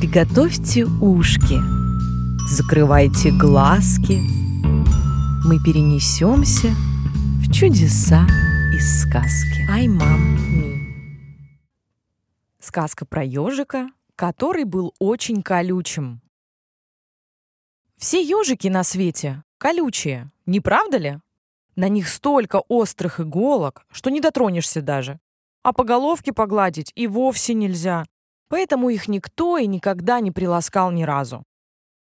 Приготовьте ушки, закрывайте глазки. Мы перенесемся в чудеса из сказки. Ай, мам, ми. Сказка про ежика, который был очень колючим. Все ежики на свете колючие, не правда ли? На них столько острых иголок, что не дотронешься даже. А по головке погладить и вовсе нельзя. Поэтому их никто и никогда не приласкал ни разу.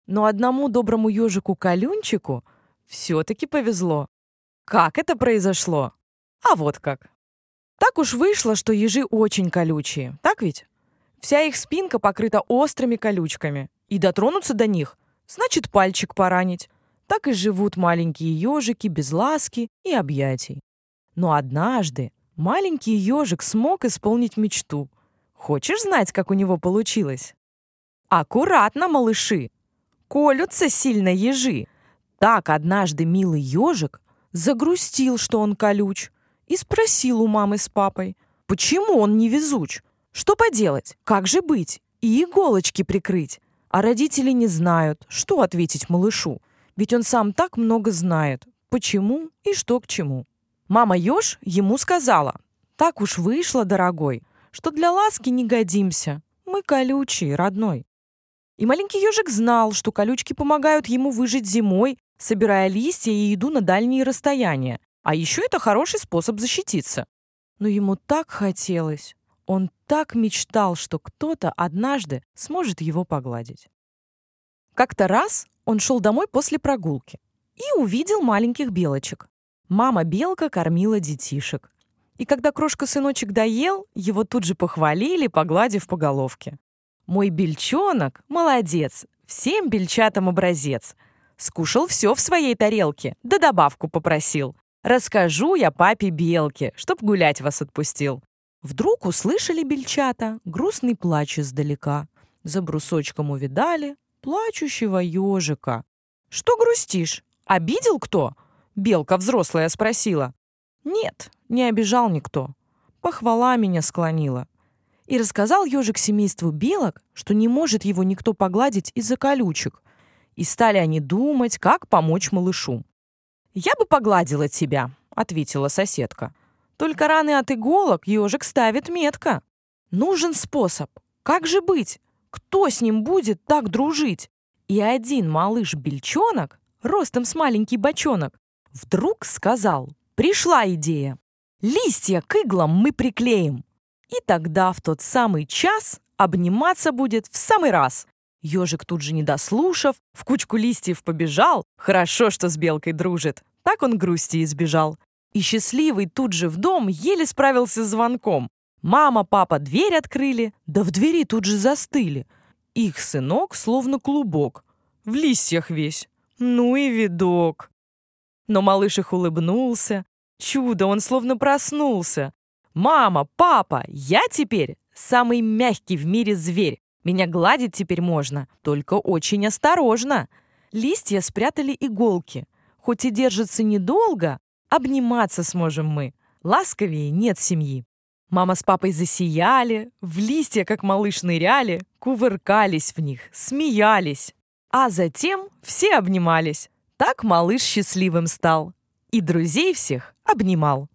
Но одному доброму ежику-колюнчику все-таки повезло. Как это произошло? А вот как. Так уж вышло, что ежи очень колючие, так ведь? Вся их спинка покрыта острыми колючками, и дотронуться до них значит пальчик поранить. Так и живут маленькие ежики без ласки и объятий. Но однажды маленький ежик смог исполнить мечту. Хочешь знать, как у него получилось? Аккуратно, малыши! Колются сильно ежи. Так однажды милый ежик загрустил, что он колюч, и спросил у мамы с папой, почему он не везуч, что поделать, как же быть, и иголочки прикрыть. А родители не знают, что ответить малышу, ведь он сам так много знает, почему и что к чему. Мама Ёж ему сказала, так уж вышло, дорогой, что для ласки не годимся, мы колючие, родной. И маленький ежик знал, что колючки помогают ему выжить зимой, собирая листья и еду на дальние расстояния. А еще это хороший способ защититься. Но ему так хотелось. Он так мечтал, что кто-то однажды сможет его погладить. Как-то раз он шел домой после прогулки и увидел маленьких белочек. Мама-белка кормила детишек. И когда крошка-сыночек доел, его тут же похвалили, погладив по головке. Мой бельчонок — молодец, всем бельчатам образец. Скушал все в своей тарелке, да добавку попросил. Расскажу я папе Белке, чтоб гулять вас отпустил. Вдруг услышали бельчата грустный плач издалека. За брусочком увидали плачущего ежика. «Что грустишь? Обидел кто?» Белка взрослая спросила. «Нет, не обижал никто. Похвала меня склонила. И рассказал ежик семейству белок, что не может его никто погладить из-за колючек. И стали они думать, как помочь малышу. «Я бы погладила тебя», — ответила соседка. «Только раны от иголок ежик ставит метко. Нужен способ. Как же быть? Кто с ним будет так дружить?» И один малыш-бельчонок, ростом с маленький бочонок, вдруг сказал, пришла идея. Листья к иглам мы приклеим. И тогда в тот самый час обниматься будет в самый раз. Ежик тут же не дослушав, в кучку листьев побежал. Хорошо, что с белкой дружит. Так он грусти избежал. И счастливый тут же в дом еле справился с звонком. Мама, папа дверь открыли, да в двери тут же застыли. Их сынок словно клубок. В листьях весь. Ну и видок. Но малыш их улыбнулся. Чудо, он словно проснулся. «Мама, папа, я теперь самый мягкий в мире зверь. Меня гладить теперь можно, только очень осторожно». Листья спрятали иголки. Хоть и держатся недолго, обниматься сможем мы. Ласковее нет семьи. Мама с папой засияли, в листья, как малыш, ныряли, кувыркались в них, смеялись. А затем все обнимались. Так малыш счастливым стал. И друзей всех обнимал.